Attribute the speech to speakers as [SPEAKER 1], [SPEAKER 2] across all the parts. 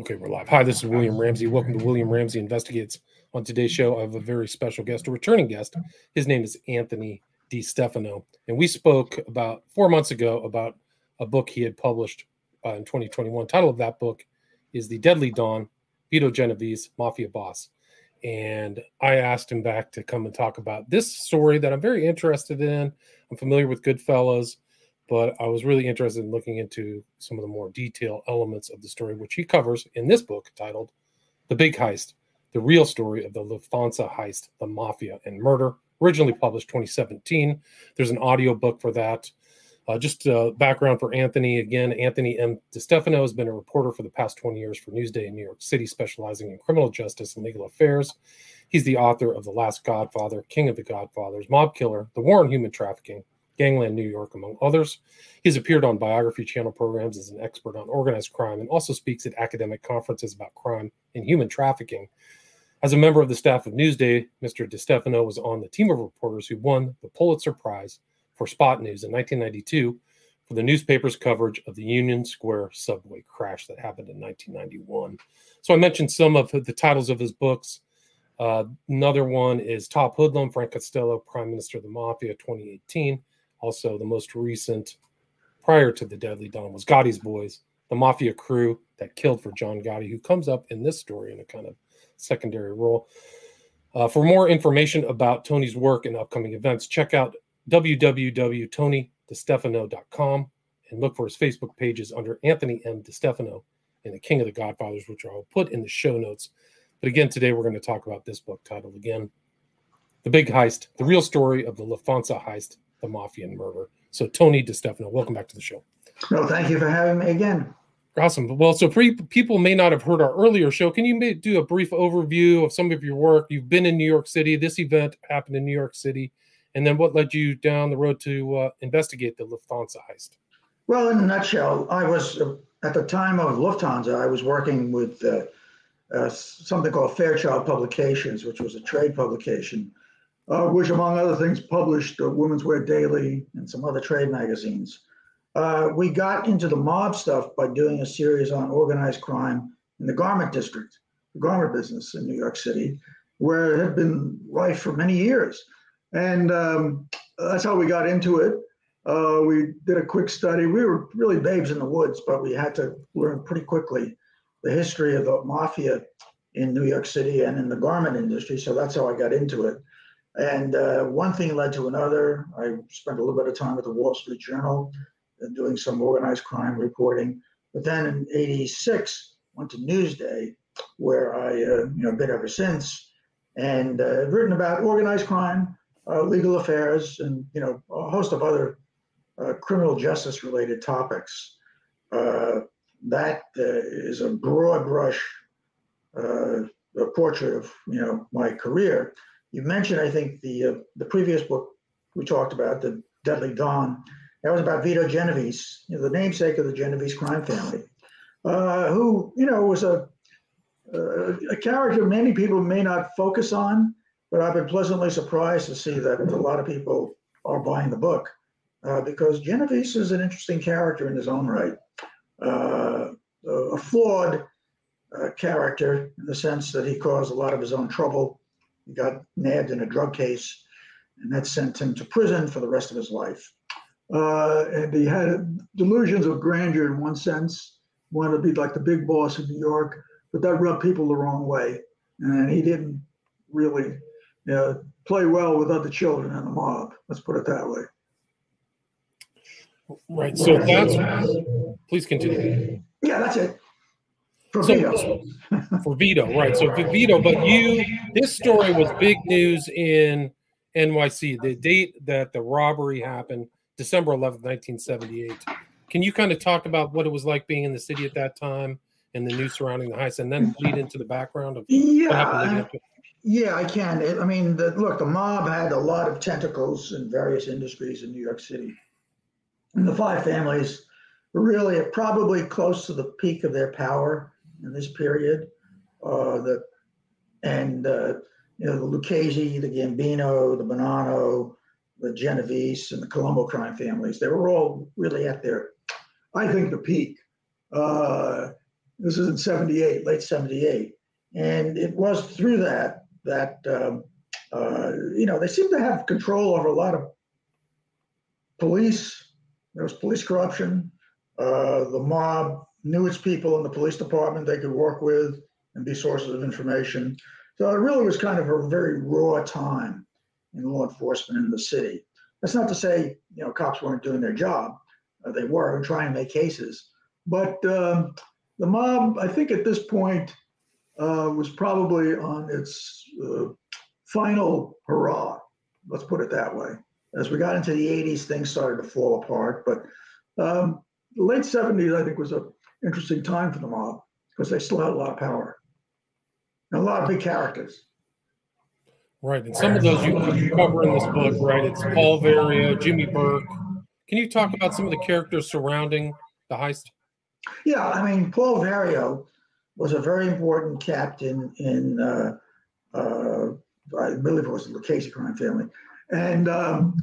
[SPEAKER 1] Okay, we're live. Hi, this is William Ramsey. Welcome to William Ramsey Investigates. On today's show, I have a very special guest, a returning guest. His name is Anthony DeStefano. And we spoke about four months ago about a book he had published uh, in 2021. Title of that book is The Deadly Don Vito Genovese, Mafia Boss. And I asked him back to come and talk about this story that I'm very interested in. I'm familiar with Goodfellas but I was really interested in looking into some of the more detailed elements of the story, which he covers in this book titled The Big Heist The Real Story of the Lufthansa Heist, the Mafia, and Murder, originally published 2017. There's an audio book for that. Uh, just uh, background for Anthony again, Anthony M. DeStefano has been a reporter for the past 20 years for Newsday in New York City, specializing in criminal justice and legal affairs. He's the author of The Last Godfather, King of the Godfathers, Mob Killer, The War on Human Trafficking, Gangland New York, among others. He's appeared on Biography Channel programs as an expert on organized crime and also speaks at academic conferences about crime and human trafficking. As a member of the staff of Newsday, Mr. DeStefano was on the team of reporters who won the Pulitzer Prize for Spot News in 1992 for the newspaper's coverage of the Union Square subway crash that happened in 1991. So I mentioned some of the titles of his books. Uh, another one is Top Hoodlum, Frank Costello, Prime Minister of the Mafia, 2018. Also, the most recent prior to the Deadly Don was Gotti's Boys, the mafia crew that killed for John Gotti, who comes up in this story in a kind of secondary role. Uh, for more information about Tony's work and upcoming events, check out www.tonydestefano.com and look for his Facebook pages under Anthony M. DeStefano and the King of the Godfathers, which I'll put in the show notes. But again, today we're going to talk about this book titled again, The Big Heist, the real story of the Lufthansa heist the mafia and murder. So Tony DeStefano, welcome back to the show.
[SPEAKER 2] No, thank you for having me again.
[SPEAKER 1] Awesome. Well, so pre- people may not have heard our earlier show. Can you do a brief overview of some of your work? You've been in New York City. This event happened in New York City, and then what led you down the road to uh, investigate the Lufthansa heist?
[SPEAKER 2] Well, in a nutshell, I was uh, at the time of Lufthansa. I was working with uh, uh something called Fairchild Publications, which was a trade publication uh, which, among other things, published uh, Women's Wear Daily and some other trade magazines. Uh, we got into the mob stuff by doing a series on organized crime in the garment district, the garment business in New York City, where it had been rife for many years. And um, that's how we got into it. Uh, we did a quick study. We were really babes in the woods, but we had to learn pretty quickly the history of the mafia in New York City and in the garment industry. So that's how I got into it. And uh, one thing led to another. I spent a little bit of time at the Wall Street Journal uh, doing some organized crime reporting. But then in 86, went to Newsday, where I uh, you know been ever since, and uh, written about organized crime, uh, legal affairs, and you know a host of other uh, criminal justice related topics. that is a broad brush portrait of you know my career you mentioned, I think, the uh, the previous book we talked about, the Deadly Don. That was about Vito Genovese, you know, the namesake of the Genovese crime family, uh, who you know was a a character many people may not focus on, but I've been pleasantly surprised to see that a lot of people are buying the book uh, because Genovese is an interesting character in his own right, uh, a flawed uh, character in the sense that he caused a lot of his own trouble got nabbed in a drug case, and that sent him to prison for the rest of his life. Uh, and he had delusions of grandeur in one sense, wanted to be like the big boss of New York, but that rubbed people the wrong way. And he didn't really you know, play well with other children in the mob. Let's put it that way.
[SPEAKER 1] Right. So that's please continue.
[SPEAKER 2] Yeah, that's it.
[SPEAKER 1] For so, Vito. for Vito, right. So for Vito, but you this story was big news in NYC. The date that the robbery happened, December 11th, 1978. Can you kind of talk about what it was like being in the city at that time and the news surrounding the heist, and then lead into the background of
[SPEAKER 2] yeah, yeah, I can. It, I mean, the, look, the mob had a lot of tentacles in various industries in New York City, and the five families were really probably close to the peak of their power in this period. Uh, the, and uh, you know the Lucchese, the Gambino, the Bonanno, the Genovese, and the Colombo crime families. They were all really at their, I think, the peak. Uh, This is in 78, late 78. And it was through that that, um, uh, you know, they seemed to have control over a lot of police. There was police corruption. Uh, the mob its people in the police department they could work with and be sources of information. So it really was kind of a very raw time in law enforcement in the city. That's not to say, you know, cops weren't doing their job. Uh, they were trying to make cases. But um, the mob, I think at this point, uh, was probably on its uh, final hurrah. Let's put it that way. As we got into the 80s, things started to fall apart. But um, the late 70s, I think, was an interesting time for the mob because they still had a lot of power and a lot of big characters.
[SPEAKER 1] Right, and some of those you, you cover in this book, right? It's Paul Vario, Jimmy Burke. Can you talk about some of the characters surrounding the heist?
[SPEAKER 2] Yeah, I mean, Paul Vario was a very important captain in, uh, uh, I believe it was the Lucchese crime family. And um,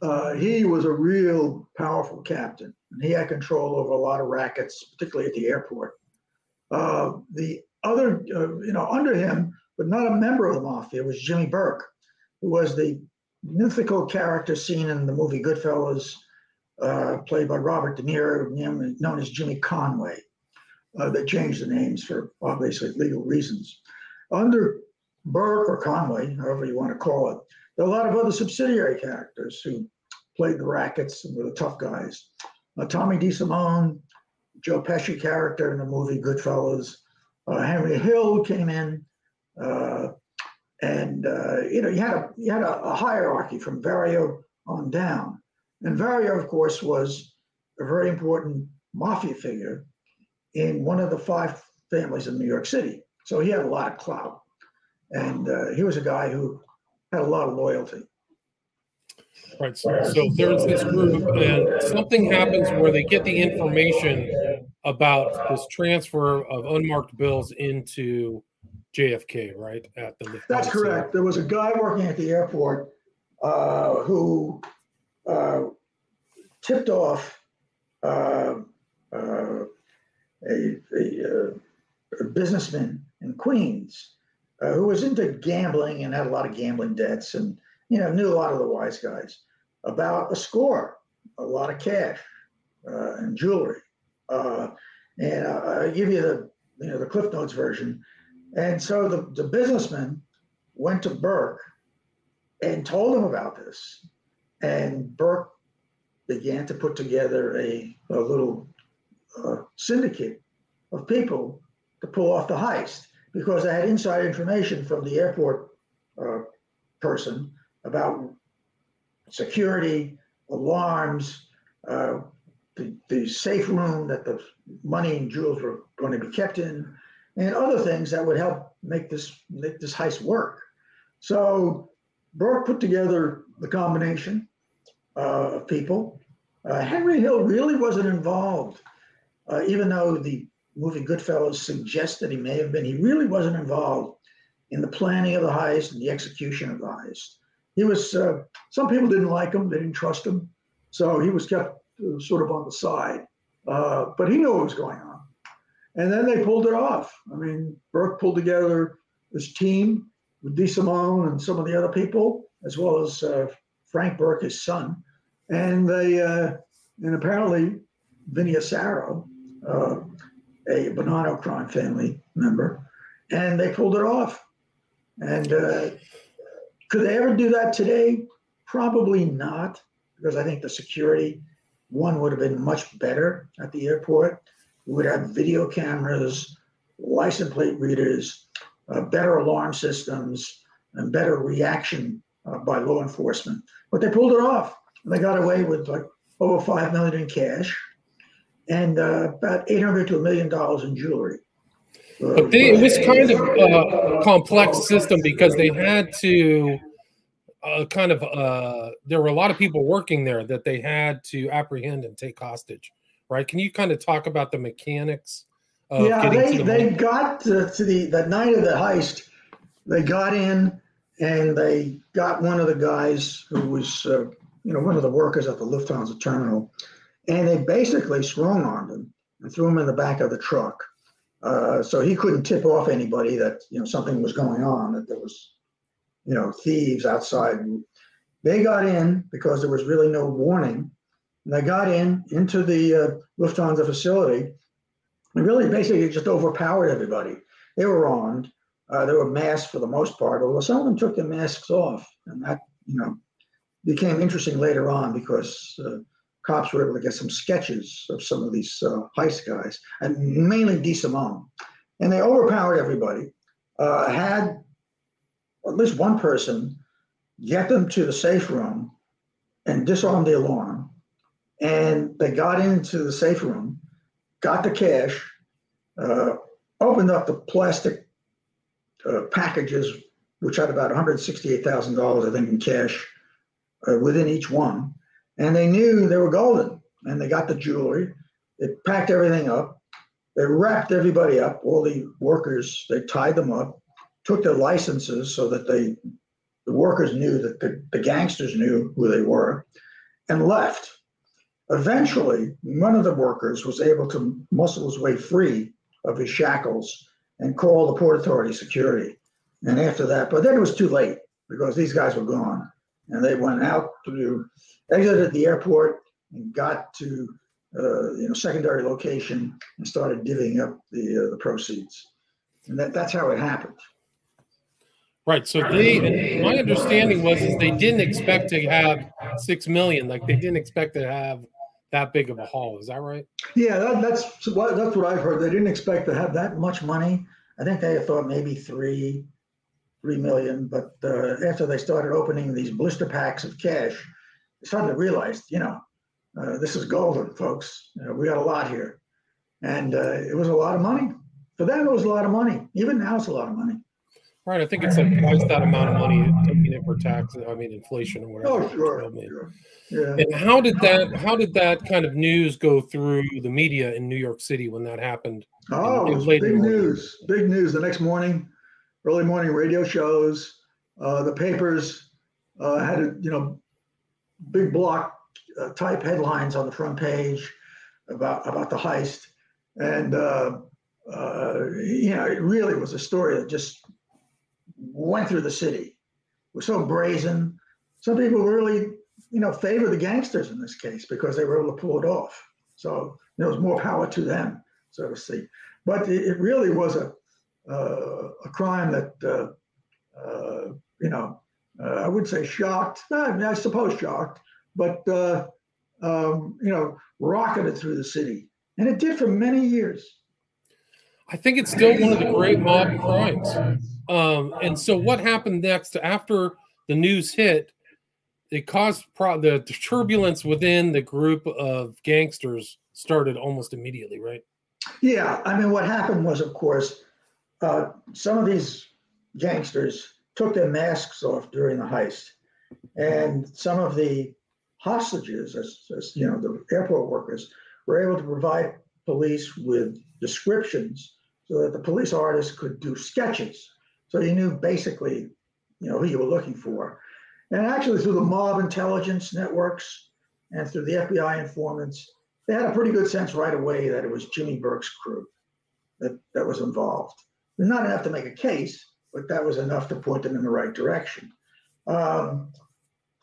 [SPEAKER 2] uh, he was a real powerful captain. And he had control over a lot of rackets, particularly at the airport. Uh, the other, uh, you know, under him, but not a member of the mafia, was Jimmy Burke, who was the mythical character seen in the movie Goodfellas, uh, played by Robert De Niro, known as Jimmy Conway. Uh, they changed the names for obviously legal reasons. Under Burke or Conway, however you want to call it, there are a lot of other subsidiary characters who played the rackets and were the tough guys. Uh, Tommy DeSimone, Joe Pesci character in the movie Goodfellas, uh, Henry Hill came in, uh, and uh, you know you had a you had a, a, hierarchy from Vario on down, and Vario, of course, was a very important mafia figure in one of the five families in New York City. So he had a lot of clout, and uh, he was a guy who had a lot of loyalty.
[SPEAKER 1] Right. So, so there's this group, and something happens where they get the information about this transfer of unmarked bills into JFK, right? At the
[SPEAKER 2] That's correct. There was a guy working at the airport uh, who uh, tipped off uh, uh a, a, a, businessman in Queens uh, who was into gambling and had a lot of gambling debts and you know knew a lot of the wise guys about a score, a lot of cash uh, and jewelry. and I'll give you the you know the Cliff Notes version and so the, the businessman went to Burke and told him about this. And Burke began to put together a, a little uh, syndicate of people to pull off the heist because they had inside information from the airport uh, person about security, alarms, uh, the, the safe room that the money and jewels were going to be kept in, and other things that would help make this make this heist work. So Burke put together the combination uh, of people. Uh, Henry Hill really wasn't involved, uh, even though the movie Goodfellas suggests that he may have been. He really wasn't involved in the planning of the heist and the execution of the heist. He was. Uh, some people didn't like him; they didn't trust him, so he was kept uh, sort of on the side. Uh, but he knew what was going on. And then they pulled it off. I mean, Burke pulled together his team with DeSimone and some of the other people, as well as uh, Frank Burke, his son. And they, uh, and apparently Vinny Asaro, uh, a Bonanno crime family member, and they pulled it off. And uh, could they ever do that today? Probably not, because I think the security, one, would have been much better at the airport we would have video cameras, license plate readers, uh, better alarm systems, and better reaction uh, by law enforcement. But they pulled it off. And they got away with like over five million in cash and uh, about eight hundred to a million dollars in jewelry.
[SPEAKER 1] But they, it was kind of a complex system because they had to uh, kind of uh, there were a lot of people working there that they had to apprehend and take hostage right? Can you kind of talk about the mechanics?
[SPEAKER 2] yeah, they the they got to, to the the night of the heist. They got in and they got one of the guys who was uh, you know one of the workers at the Lufthansa terminal, and they basically strong armed him and threw him in the back of the truck. Uh, so he couldn't tip off anybody that you know something was going on, that there was you know thieves outside. They got in because there was really no warning. And they got in into the uh, Lufthansa facility and really basically just overpowered everybody. They were armed. Uh, they were masked for the most part, although some of them took their masks off, and that you know became interesting later on because uh, cops were able to get some sketches of some of these uh, heist guys, and mainly DeSimone. And they overpowered everybody. Uh, had at least one person get them to the safe room and disarm the alarm. And they got into the safe room, got the cash, uh, opened up the plastic uh, packages, which had about $168,000, I think, in cash uh, within each one. And they knew they were golden. And they got the jewelry. They packed everything up. They wrapped everybody up, all the workers, they tied them up, took their licenses so that they the workers knew that the, the gangsters knew who they were and left. Eventually, one of the workers was able to muscle his way free of his shackles and call the Port Authority security. And after that, but then it was too late because these guys were gone. And they went out to exited the airport and got to uh, you know secondary location and started divvying up the uh, the proceeds. And that, that's how it happened.
[SPEAKER 1] Right. So they, my understanding was, is they didn't expect to have six million. Like they didn't expect to have that big of a haul. Is that right?
[SPEAKER 2] Yeah, that, that's what that's what I've heard. They didn't expect to have that much money. I think they thought maybe three, three million. But uh, after they started opening these blister packs of cash, they suddenly realized, you know, uh, this is golden, folks. Know, we got a lot here, and uh, it was a lot of money. For them, it was a lot of money. Even now, it's a lot of money.
[SPEAKER 1] Right. I think it's like twice that amount of money taking it for tax. I mean, inflation or whatever.
[SPEAKER 2] Oh, sure. sure.
[SPEAKER 1] Yeah. And how did that? How did that kind of news go through the media in New York City when that happened?
[SPEAKER 2] Oh, it was big news. Big news. The next morning, early morning radio shows. Uh, the papers uh, had a you know big block uh, type headlines on the front page about about the heist, and uh, uh, you know it really was a story that just went through the city. It was so brazen. Some people really, you know, favor the gangsters in this case because they were able to pull it off. So there was more power to them, so to speak. But it, really was a a crime that uh, uh, you know uh, I would say shocked. I, mean, I suppose shocked, but uh, um, you know rocketed through the city, and it did for many years.
[SPEAKER 1] I think it's still one of the great mob crimes. Um, and so, what happened next after the news hit? It caused pro- the, the turbulence within the group of gangsters started almost immediately, right?
[SPEAKER 2] Yeah, I mean, what happened was, of course, uh, some of these gangsters took their masks off during the heist, and some of the hostages, as, as you know, the airport workers, were able to provide police with descriptions so that the police artists could do sketches so you knew basically, you know, who you were looking for. And actually, through the mob intelligence networks and through the FBI informants, they had a pretty good sense right away that it was Jimmy Burke's crew that, that was involved. Not enough to make a case, but that was enough to point them in the right direction. Um,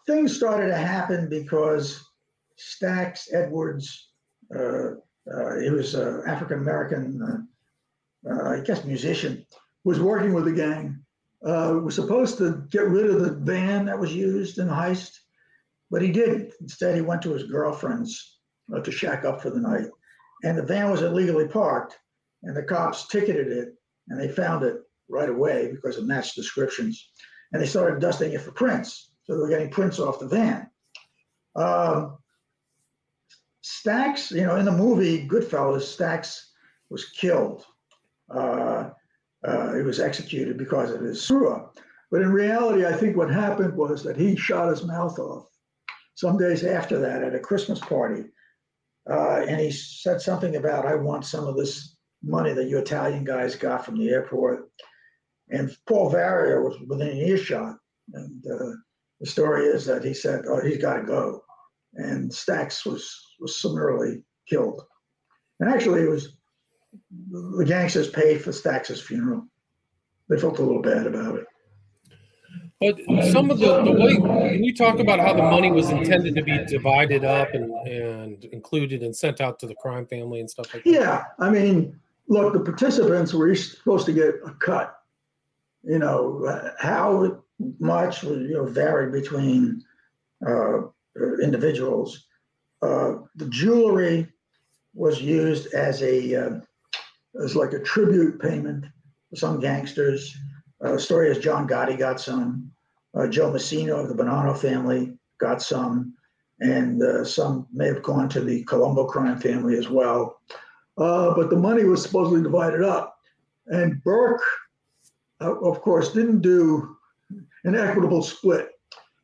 [SPEAKER 2] things started to happen because Stacks Edwards, uh, uh, he was an African American, uh, uh, I guess, musician, was working with the gang. Uh, was supposed to get rid of the van that was used in the heist, but he didn't. Instead, he went to his girlfriend's uh, to shack up for the night. And the van was illegally parked, and the cops ticketed it, and they found it right away because it matched descriptions. And they started dusting it for prints. So they were getting prints off the van. Um, Stacks, you know, in the movie Goodfellas, Stacks was killed. Uh, uh, he was executed because of his screw up. But in reality, I think what happened was that he shot his mouth off some days after that at a Christmas party. Uh, and he said something about, I want some of this money that you Italian guys got from the airport. And Paul Vario was within earshot. And uh, the story is that he said, oh, he's got to go. And Stacks was, was summarily killed. And actually, it was the gangsters paid for Stacks's funeral. They felt a little bad about it.
[SPEAKER 1] But some of the, the way can you talk about how the money was intended to be divided up and, and included and sent out to the crime family and stuff like that?
[SPEAKER 2] Yeah, I mean, look, the participants were supposed to get a cut. You know, how much you know varied between uh, individuals. Uh, the jewelry was used as a uh, as like a tribute payment for some gangsters. Uh, story is John Gotti got some. Uh, Joe Massino of the Bonanno family got some, and uh, some may have gone to the Colombo crime family as well. Uh, but the money was supposedly divided up, and Burke, uh, of course, didn't do an equitable split.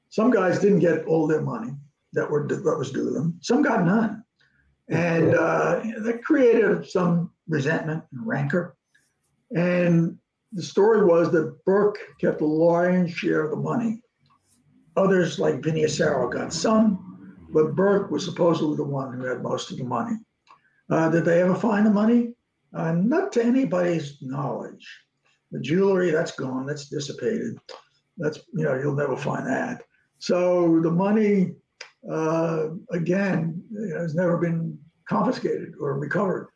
[SPEAKER 2] Some guys didn't get all their money that were that was due them. Some got none, and uh, that created some resentment and rancor. And the story was that Burke kept a lion's share of the money. Others, like Vinny Asaro, got some, but Burke was supposedly the one who had most of the money. Uh, did they ever find the money? Uh, not to anybody's knowledge. The jewelry, that's gone, that's dissipated. That's, you know, you'll never find that. So the money, uh, again, has never been confiscated or recovered.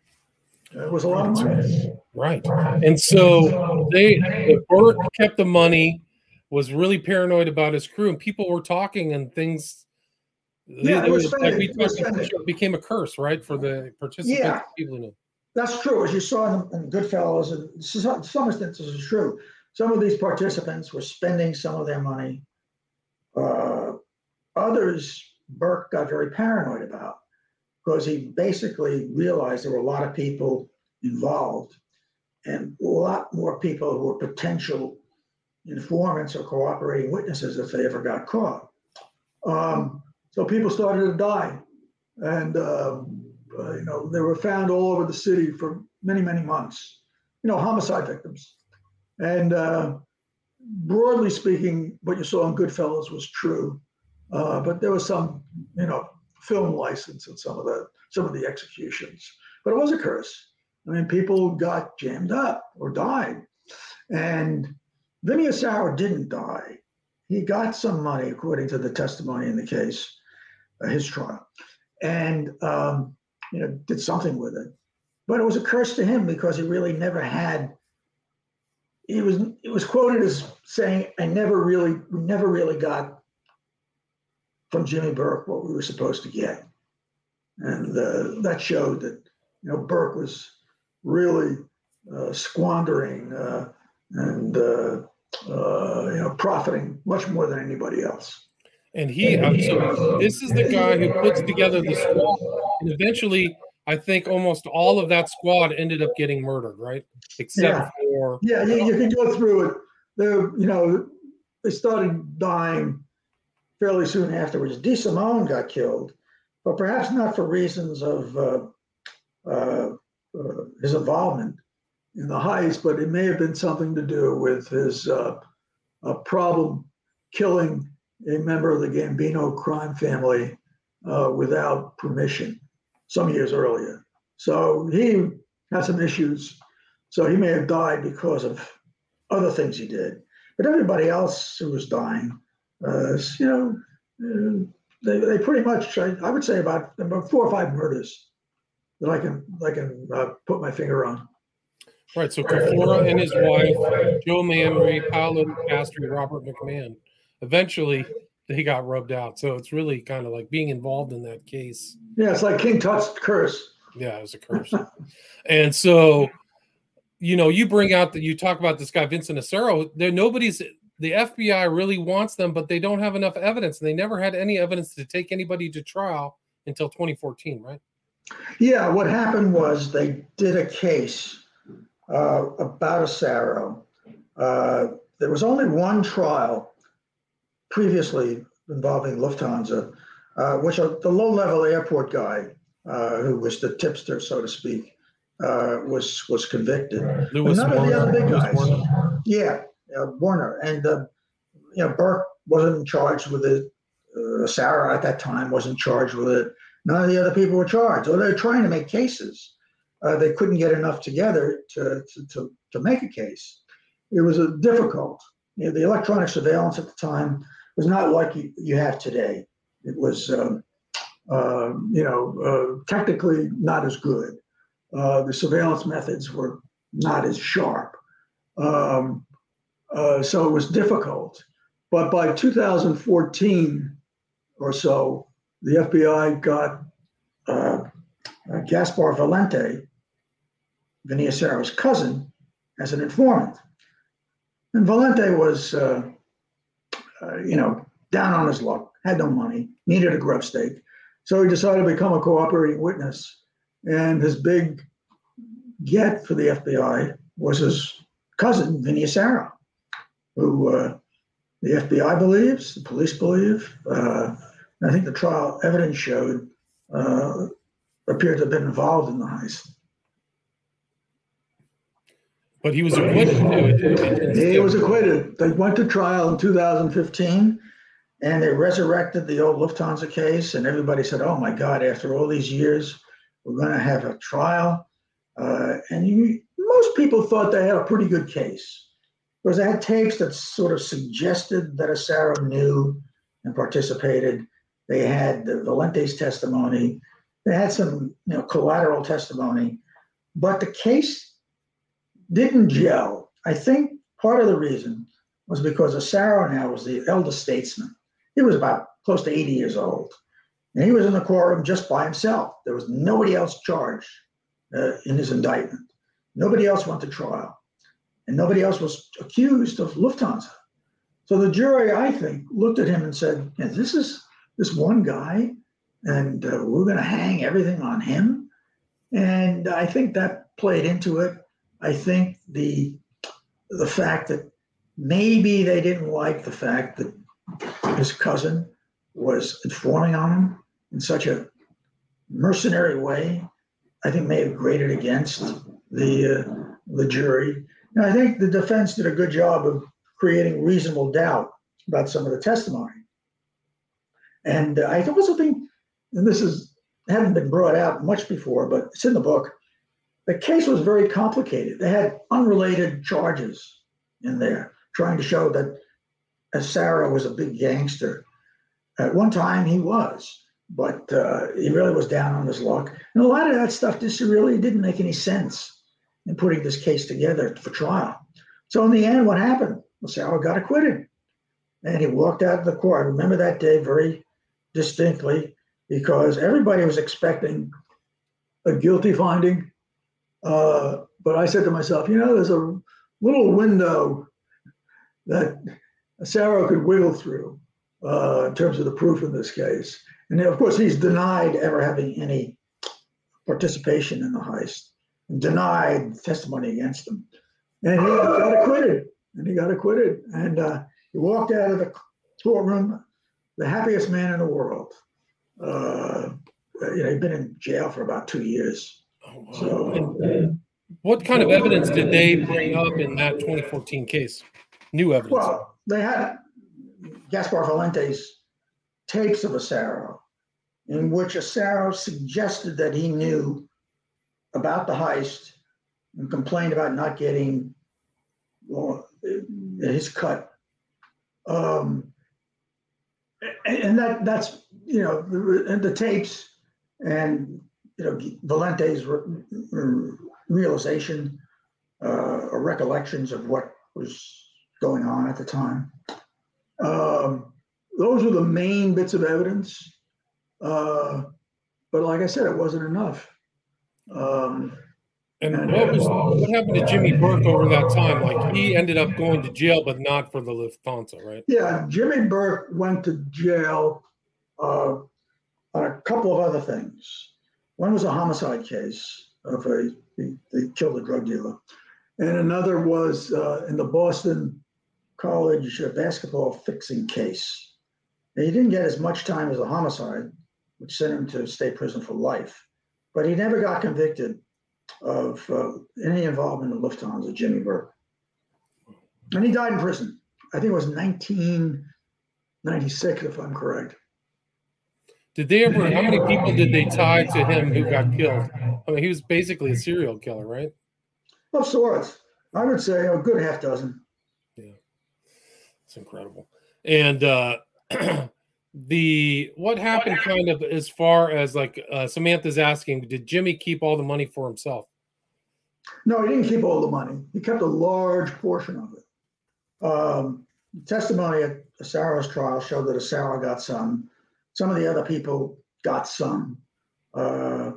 [SPEAKER 2] It was a lot of money.
[SPEAKER 1] Right. And so they, Burke kept the money, was really paranoid about his crew, and people were talking and things.
[SPEAKER 2] Yeah, it was
[SPEAKER 1] like we
[SPEAKER 2] it was
[SPEAKER 1] talked, it became a curse, right, for the participants.
[SPEAKER 2] Yeah.
[SPEAKER 1] People.
[SPEAKER 2] That's true, as you saw in, in Goodfellas, and some, some instances is true. Some of these participants were spending some of their money. Uh, others, Burke got very paranoid about because he basically realized there were a lot of people involved and a lot more people who were potential informants or cooperating witnesses if they ever got caught. Um, so people started to die, and um, uh, you know they were found all over the city for many, many months. You know, homicide victims, and uh, broadly speaking, what you saw in Goodfellas was true, uh, but there was some, you know, film license in some of the some of the executions. But it was a curse. I mean, people got jammed up or died, and Vinny Sauer didn't die. He got some money, according to the testimony in the case, uh, his trial, and um, you know did something with it. But it was a curse to him because he really never had. He was it was quoted as saying, "I never really, never really got from Jimmy Burke what we were supposed to get," and uh, that showed that you know Burke was really uh, squandering uh, and uh, uh, you know profiting much more than anybody else.
[SPEAKER 1] And he, so this is the guy who puts together the squad, and eventually, I think almost all of that squad ended up getting murdered, right? Except
[SPEAKER 2] Yeah.
[SPEAKER 1] for
[SPEAKER 2] Yeah, you, you can go through it. They, you know, they started dying fairly soon afterwards. De Simone got killed, but perhaps not for reasons of uh, uh, uh, his involvement in the heist, but it may have been something to do with his uh, a problem killing a member of the Gambino crime family uh, without permission some years earlier. So he had some issues. So he may have died because of other things he did. But everybody else who was dying, uh, you know, uh, they, they pretty much, I, I would say about, about four or five murders that I can I can uh, put my finger on.
[SPEAKER 1] right. So Cafora and his wife, Joe Manri, Paolo Castri, Robert McMahon. Eventually, they got rubbed out. So it's really kind of like being involved in that case.
[SPEAKER 2] Yeah, it's like King Tut's curse.
[SPEAKER 1] Yeah, it was a curse. and so, you know, you bring out that you talk about this guy Vincent Asaro. There, nobody's the FBI really wants them, but they don't have enough evidence. And they never had any evidence to take anybody to trial until 2014, right?
[SPEAKER 2] Yeah, what happened was they did a case uh, about Asaro. Uh, there was only one trial previously involving Lufthansa, uh, which are the low-level airport guy uh, who was the tipster, so to speak, uh, was was convicted.
[SPEAKER 1] Lewis
[SPEAKER 2] none of the other big guys.
[SPEAKER 1] Werner.
[SPEAKER 2] Yeah, uh, Werner and uh, you know Burke wasn't charged with it. Uh, Sarah at that time wasn't charged with it. None of the other people were charged. Or they're trying to make cases. uh, they couldn't get enough together to, to, to, to make a case. It was a difficult. You know, the electronic surveillance at the time was not like you, you have today. It was, um, uh, you know, uh, technically not as good. Uh, the surveillance methods were not as sharp. Um, uh, so it was difficult. But by 2014 or so, the FBI got uh, uh, Gaspar Valente, Vinny Asaro's cousin, as an informant. And Valente was, uh, uh, you know, down on his luck, had no money, needed a grub stake. So he decided to become a cooperating witness. And his big get for the FBI was his cousin, Vinny Asaro, who uh, the FBI believes, the police believe, uh, I think the trial evidence showed uh, appeared to have been involved in the heist.
[SPEAKER 1] But he was acquitted.
[SPEAKER 2] He was acquitted. They went to trial in 2015 and they resurrected the old Lufthansa case. And everybody said, oh my God, after all these years, we're going to have a trial. Uh, and you, most people thought they had a pretty good case because they had tapes that sort of suggested that Asaro knew and participated. They had the Valente's testimony. They had some you know, collateral testimony. But the case didn't gel. I think part of the reason was because Asaro now was the eldest statesman. He was about close to 80 years old. And he was in the courtroom just by himself. There was nobody else charged uh, in his indictment. Nobody else went to trial. And nobody else was accused of Lufthansa. So the jury, I think, looked at him and said, yeah, This is this one guy, and uh, we're going to hang everything on him. And I think that played into it. I think the the fact that maybe they didn't like the fact that his cousin was informing on him in such a mercenary way, I think may have grated against the uh, the jury. And I think the defense did a good job of creating reasonable doubt about some of the testimony. And uh, I also think, and this is hadn't been brought out much before, but it's in the book the case was very complicated. They had unrelated charges in there, trying to show that Asaro was a big gangster. At one time, he was, but uh, he really was down on his luck. And a lot of that stuff just really didn't make any sense in putting this case together for trial. So in the end, what happened? Asaro got acquitted, and he walked out of the court. I remember that day very distinctly because everybody was expecting a guilty finding uh, but I said to myself, you know, there's a little window that Asaro could wiggle through uh, in terms of the proof in this case. And of course, he's denied ever having any participation in the heist, denied testimony against him. And he got acquitted. And he got acquitted. And uh, he walked out of the courtroom the happiest man in the world. Uh, you know, he'd been in jail for about two years.
[SPEAKER 1] What kind of evidence did they bring up in that 2014 case? New evidence.
[SPEAKER 2] Well, they had Gaspar Valente's tapes of Asaro, in which Asaro suggested that he knew about the heist and complained about not getting well, his cut. Um, and that that's you know the, the tapes and you know, Valente's re- realization uh, or recollections of what was going on at the time. Um, those were the main bits of evidence. Uh, but like I said, it wasn't enough. Um,
[SPEAKER 1] and, and what was what happened to Jimmy Burke over that time? Like he ended up going to jail, but not for the Lufthansa, right?
[SPEAKER 2] Yeah, Jimmy Burke went to jail uh, on a couple of other things. One was a homicide case of a they, killed a drug dealer, and another was uh, in the Boston College basketball fixing case. he didn't get as much time as a homicide, which sent him to state prison for life, but he never got convicted of uh, any involvement in Lufthansa, Jimmy Burke. And he died in prison. I think it was 1996, if I'm correct.
[SPEAKER 1] Did they ever? How many people did they tie to him who got killed? I mean, he was basically a serial killer, right?
[SPEAKER 2] Of sorts. I would say a good half dozen.
[SPEAKER 1] Yeah, it's incredible. And uh, the what happened, kind of, as far as like uh, Samantha's asking, did Jimmy keep all the money for himself?
[SPEAKER 2] No, he didn't keep all the money. He kept a large portion of it. Um, testimony at Asaro's trial showed that Asaro got some. Some of the other people got some. Uh,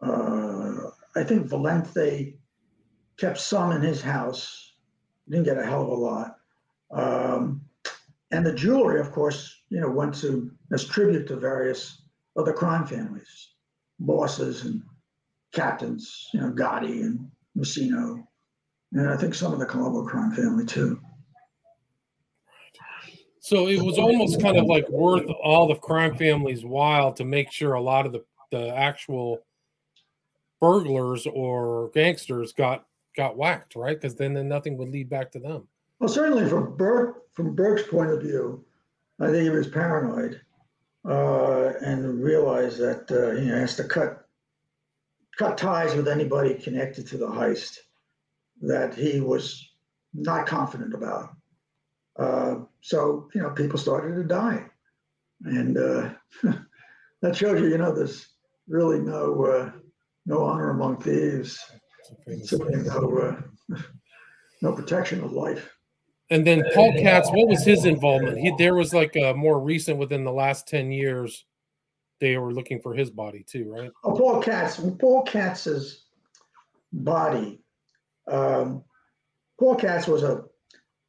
[SPEAKER 2] uh, I think Valente kept some in his house. Didn't get a hell of a lot. Um, and the jewelry, of course, you know, went to as tribute to various other crime families, bosses and captains, you know, Gotti and Massino, and I think some of the Colombo crime family too.
[SPEAKER 1] So it was almost kind of like worth all the crime families' while to make sure a lot of the, the actual burglars or gangsters got got whacked, right? Because then, then nothing would lead back to them.
[SPEAKER 2] Well, certainly from Burke from Burke's point of view, I think he was paranoid uh, and realized that uh, he has to cut cut ties with anybody connected to the heist that he was not confident about. Uh, so you know, people started to die, and uh, that shows you, you know, there's really no uh, no honor among thieves, certainly no uh, no protection of life.
[SPEAKER 1] And then Paul Katz, what was his involvement? He there was like a more recent within the last ten years. They were looking for his body too, right?
[SPEAKER 2] Oh, Paul Katz. Paul Katz's body. Um, Paul Katz was a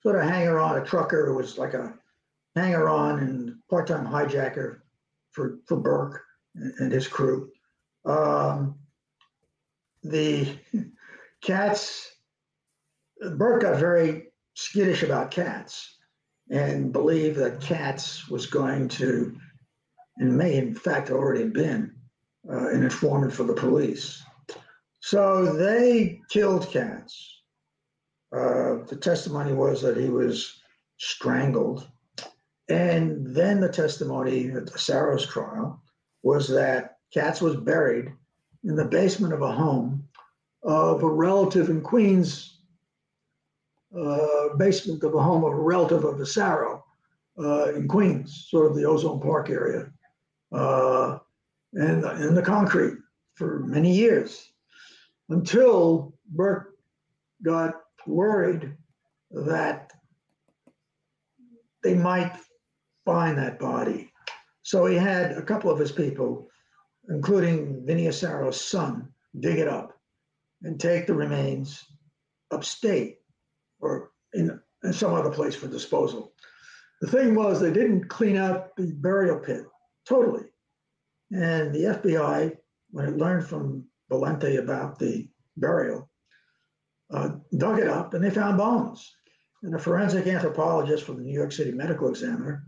[SPEAKER 2] sort of hanger on, a trucker who was like a hanger on and part time hijacker for, for Burke and, his crew. Um, the Katz, Burke got very skittish about Katz and believed that Katz was going to, and may in fact already been, uh, an informant for the police. So they killed Katz. Uh, the testimony was that he was strangled. And then the testimony at the Saros trial was that Katz was buried in the basement of a home of a relative in Queens, uh, basement of a home of a relative of Asaro uh, in Queens, sort of the Ozone Park area, uh, and in the concrete for many years until Burke got worried that they might find that body. So he had a couple of his people, including Vinny Asaro's son, dig it up and take the remains upstate or in, in some other place for disposal. The thing was, they didn't clean out the burial pit totally. And the FBI, when it learned from Valente about the burial, uh, dug it up and they found bones. And a forensic anthropologist from the New York City Medical Examiner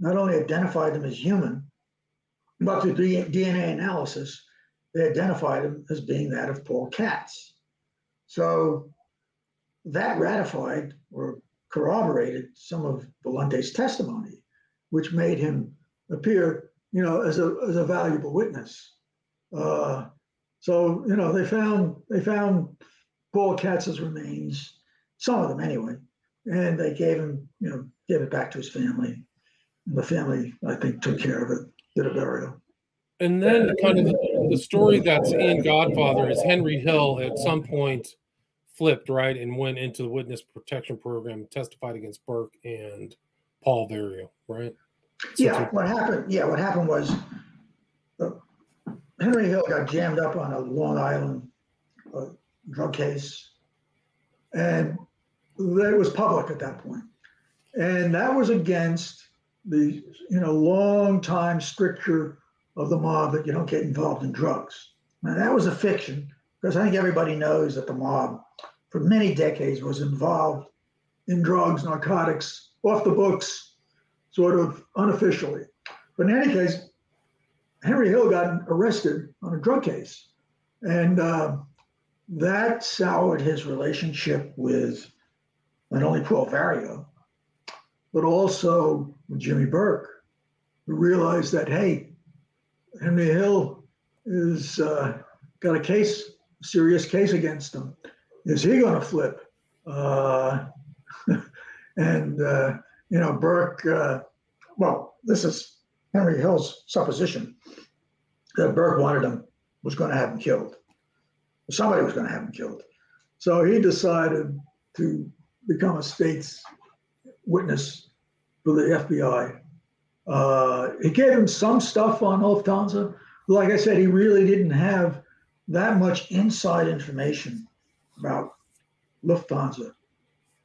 [SPEAKER 2] not only identified them as human, but through DNA analysis, they identified him as being that of Paul Katz. So that ratified or corroborated some of Valente's testimony, which made him appear, you know, as a, as a valuable witness. Uh, so, you know, they found they found Paul Katz's remains, some of them anyway, and they gave him, you know, gave it back to his family. And the family, I think, took care of it, did a burial.
[SPEAKER 1] And then, kind of the, the story that's in Godfather is Henry Hill at some point flipped right and went into the witness protection program, testified against Burke and Paul Vario, right?
[SPEAKER 2] So yeah, what happened? Yeah, what happened was uh, Henry Hill got jammed up on a Long Island uh, drug case, and it was public at that point, and that was against the you know long time stricture of the mob that you don't get involved in drugs. Now that was a fiction because I think everybody knows that the mob, for many decades, was involved in drugs, narcotics, off the books, sort of unofficially. But in any case, Henry Hill got arrested on a drug case, and uh, that soured his relationship with not only Paul Vario, but also Jimmy Burke, who realized that hey, Henry Hill is uh, got a case, serious case against him. Is he going to flip? Uh, and uh, you know, Burke. Uh, well, this is Henry Hill's supposition that Burke wanted him, was going to have him killed. Somebody was going to have him killed. So he decided to become a state's witness for the FBI. Uh, he gave him some stuff on Lufthansa. Like I said, he really didn't have that much inside information about Lufthansa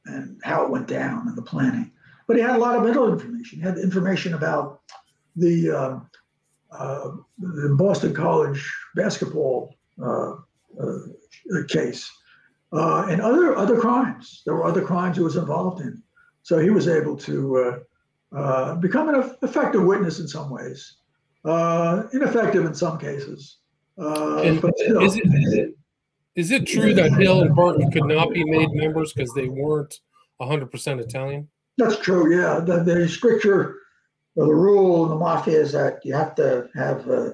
[SPEAKER 2] and how it went down and the planning. But he had a lot of middle information. He had information about the, uh, uh, the Boston College basketball uh case uh, and other other crimes. There were other crimes he was involved in. So he was able to uh, become an effective witness in some ways, ineffective in some cases.
[SPEAKER 1] and is it, is it is it true that Hill and Burton could not be made members because they weren't 100% Italian?
[SPEAKER 2] That's true. Yeah, the, the stricture, the rule in the mafia is that you have to have. Uh,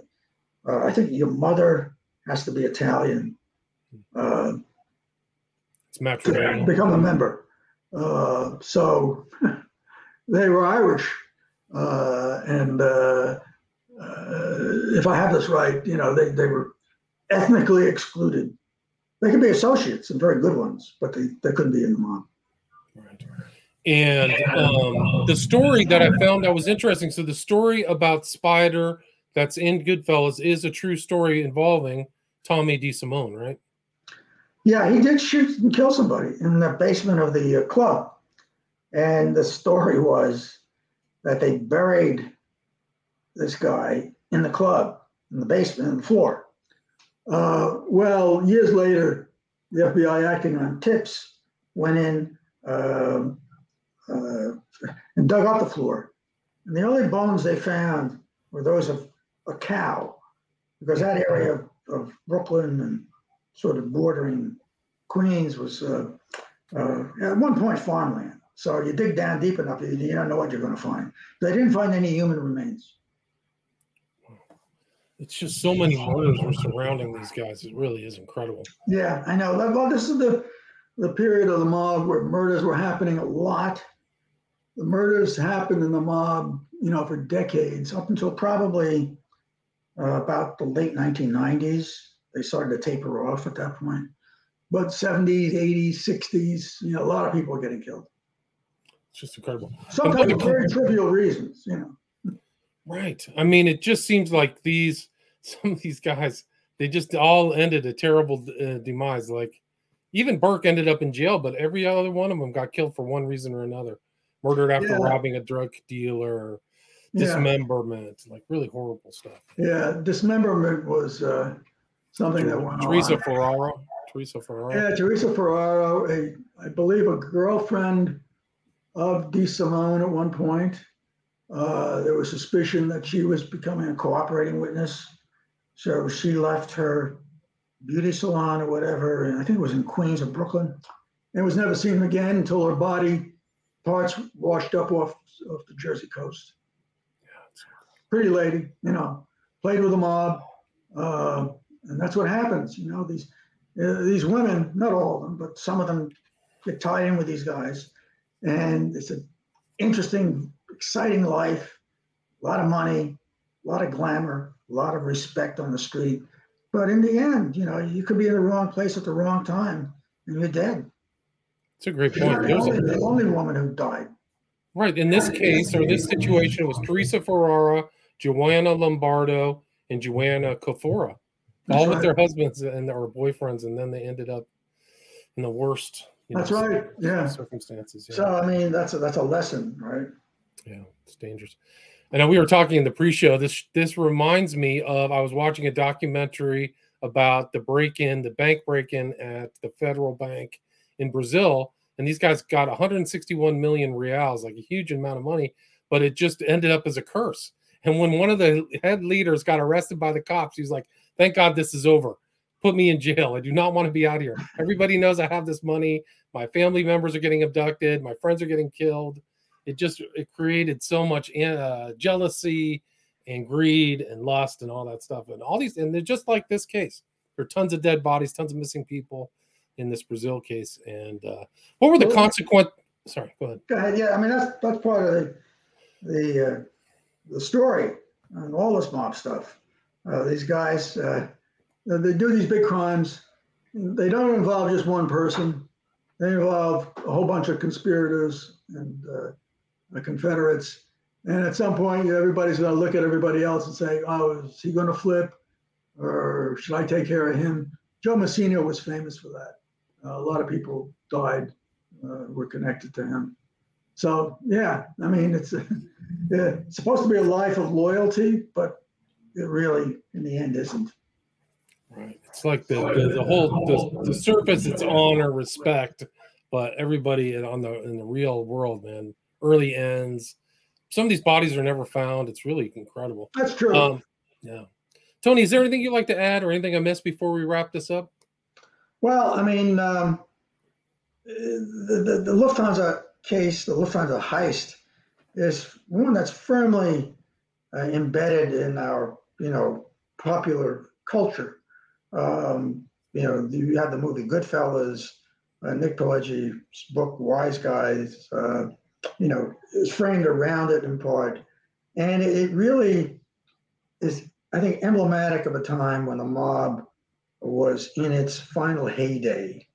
[SPEAKER 2] uh, I think your mother has to be Italian. Uh,
[SPEAKER 1] it's matrimonial.
[SPEAKER 2] Become a member. Uh, so they were Irish, uh, and uh, if I have this right, you know, they they were ethnically excluded they could be associates and very good ones, but they, they couldn't be in the mob.
[SPEAKER 1] Right. And um, the story that I found that was interesting. So the story about Spider that's in Goodfellas is a true story involving Tommy DeSimone, right?
[SPEAKER 2] Yeah, he did shoot and kill somebody in the basement of the uh, club. And the story was that they buried this guy in the club, in the basement, in the floor. Uh, well, years later, the FBI, acting on tips, went in uh, uh, and dug up the floor. And the only bones they found were those of a cow, because that area of, Brooklyn and sort of bordering Queens was uh, uh, at one point farmland. So you dig down deep enough, you, you don't know what you're going to find. They didn't find any human remains
[SPEAKER 1] it's just so many murders were surrounding these guys. It really is incredible.
[SPEAKER 2] Yeah, I know. Well, this is the the period of the mob where murders were happening a lot. The murders happened in the mob, you know, for decades, up until probably uh, about the late 1990s. They started to taper off at that point. But 70s, 80s, 60s, you know, a lot of people are getting killed.
[SPEAKER 1] It's just incredible.
[SPEAKER 2] Sometimes for very trivial reasons, you know.
[SPEAKER 1] Right. I mean, it just seems like these some of these guys they just all ended a terrible uh, demise. Like even Burke ended up in jail, but every other one of them got killed for one reason or another. Murdered after yeah. robbing a drug dealer, dismemberment, yeah. like really horrible stuff.
[SPEAKER 2] Yeah, dismemberment was uh, something that went on.
[SPEAKER 1] Teresa
[SPEAKER 2] on.
[SPEAKER 1] Ferrara. Teresa Ferrara.
[SPEAKER 2] Yeah, Teresa Ferrara, a I believe a girlfriend of DeSimone at one point. Uh, there was suspicion that she was becoming a cooperating witness. So she left her beauty salon or whatever, and I think it was in Queens or Brooklyn, and was never seen again until her body parts washed up off, off the Jersey coast. Pretty lady, you know, played with the mob, uh, and that's what happens. You know, these uh, these women, not all of them, but some of them get tied in with these guys, and it's an interesting exciting life, a lot of money, a lot of glamour, a lot of respect on the street. But in the end, you know, you could be in the wrong place at the wrong time and you're dead.
[SPEAKER 1] It's a great point.
[SPEAKER 2] The only, the only woman who died.
[SPEAKER 1] Right. In this case, or this situation, it was Teresa Ferrara, Joanna Lombardo, and Joanna Cafora, all with their husbands and or boyfriends, and then they ended up in the worst.
[SPEAKER 2] that's know, right. Yeah.
[SPEAKER 1] Circumstances.
[SPEAKER 2] Yeah. So I mean, that's a that's a lesson, right?
[SPEAKER 1] Yeah, it's dangerous. I know we were talking in the pre-show. This this reminds me of I was watching a documentary about the break-in, the bank break-in at the federal bank in Brazil, and these guys got 161 million reals, like a huge amount of money, but it just ended up as a curse. And when one of the head leaders got arrested by the cops, he's like, "Thank God this is over. Put me in jail. I do not want to be out here. Everybody knows I have this money. My family members are getting abducted. My friends are getting killed." it just it created so much uh, jealousy and greed and lust and all that stuff. And all these, and they're just like this case. There are tons of dead bodies, tons of missing people in this Brazil case. And uh, what were the consequent? Sorry, go ahead.
[SPEAKER 2] Go ahead. Yeah, I mean that's that's part of the the uh, the story and all this mob stuff. Uh, these guys, uh, they do these big crimes. They don't involve just one person. They involve a whole bunch of conspirators and uh, Confederates. And at some point, everybody's going to look at everybody else and say, "Oh, is he going to flip, or should I take care of him?" Joe Massino was famous for that. Uh, a lot of people died uh, were connected to him. So yeah, I mean it's it's supposed to be a life of loyalty, but it really, in the end, isn't.
[SPEAKER 1] Right. It's like the the, the whole the, the surface. It's honor, respect, but everybody in- on the in the real world, man, early ends. Some of these bodies are never found. It's really incredible.
[SPEAKER 2] That's true.
[SPEAKER 1] Um, yeah. Tony, is there anything you'd like to add or anything I missed before we wrap this up?
[SPEAKER 2] well, I mean, um, the, the the Lufthansa case, the Lufthansa heist, is one that's firmly uh, embedded in our you know popular culture. Um, you know, you have the movie Goodfellas, uh, Nick Pileggi's book Wise Guys. Uh, you know, is framed around it in part, and it, it really is, I think, emblematic of a time when the mob was in its final heyday.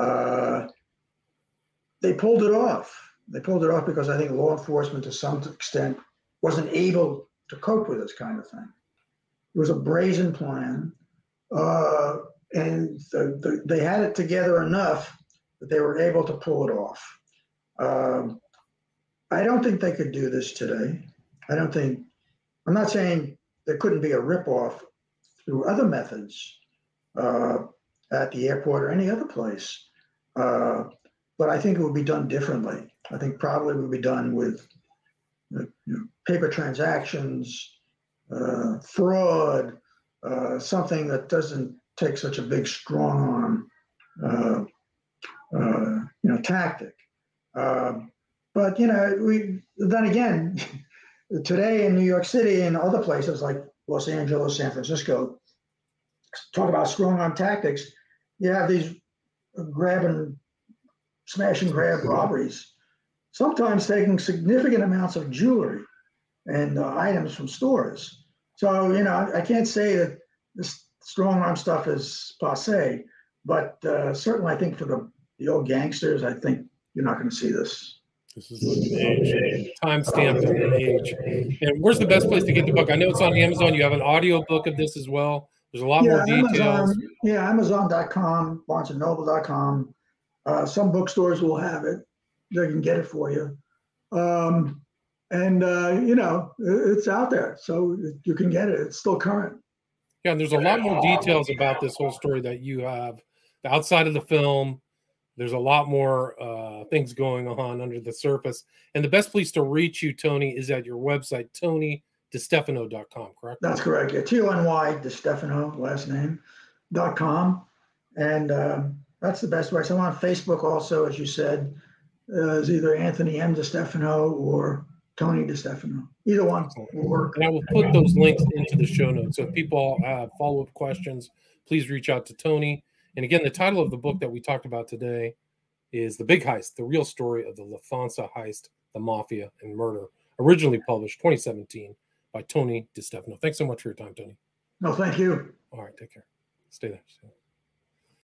[SPEAKER 2] Uh, they pulled it off. They pulled it off because I think law enforcement, to some extent, wasn't able to cope with this kind of thing. It was a brazen plan, uh, and the, the, they had it together enough that they were able to pull it off. Um, I don't think they could do this today. I don't think. I'm not saying there couldn't be a ripoff through other methods uh, at the airport or any other place. Uh, but I think it would be done differently. I think probably would be done with you know, paper transactions, uh, fraud, uh, something that doesn't take such a big strong arm, uh, uh, you know, tactic. Um, but you know, we then again, today in New York City and other places like Los Angeles, San Francisco, talk about strong arm tactics. You have these grab and smash and grab robberies, sometimes taking significant amounts of jewelry and uh, items from stores. So, you know, I, I can't say that this strong arm stuff is passe, but uh, certainly I think for the, the old gangsters, I think you're not going to see this.
[SPEAKER 1] This is an age, time stamped in an age. And where's the best place to get the book? I know it's on Amazon. You have an audio book of this as well. There's a lot more details.
[SPEAKER 2] Amazon, yeah, Amazon.com, BarnesandNoble.com. Uh, some bookstores will have it; they can get it for you. Um, and uh, you know, it- it's out there, so you can get it. It's still current.
[SPEAKER 1] Yeah, and there's a lot more details about this whole story that you have outside of the film. There's a lot more uh, things going on under the surface. And the best place to reach you, Tony, is at your website, tonydestefano.com, correct?
[SPEAKER 2] That's correct. Yeah, T O N Y DeStefano, last name, dot com, and um, that's the best way. So I'm on Facebook also, as you said, uh, is either Anthony M. DeStefano or Tony DeStefano. Either one will work.
[SPEAKER 1] And I will put those links into the show notes. So if people have follow up questions, please reach out to Tony. And again, the title of the book that we talked about today is The Big Heist, the real story of the Lufthansa heist, the mafia, and murder, originally published 2017 by Tony DeStefano. Thanks so much for your time, Tony.
[SPEAKER 2] No, thank you.
[SPEAKER 1] All right, take care. Stay there. Stay there.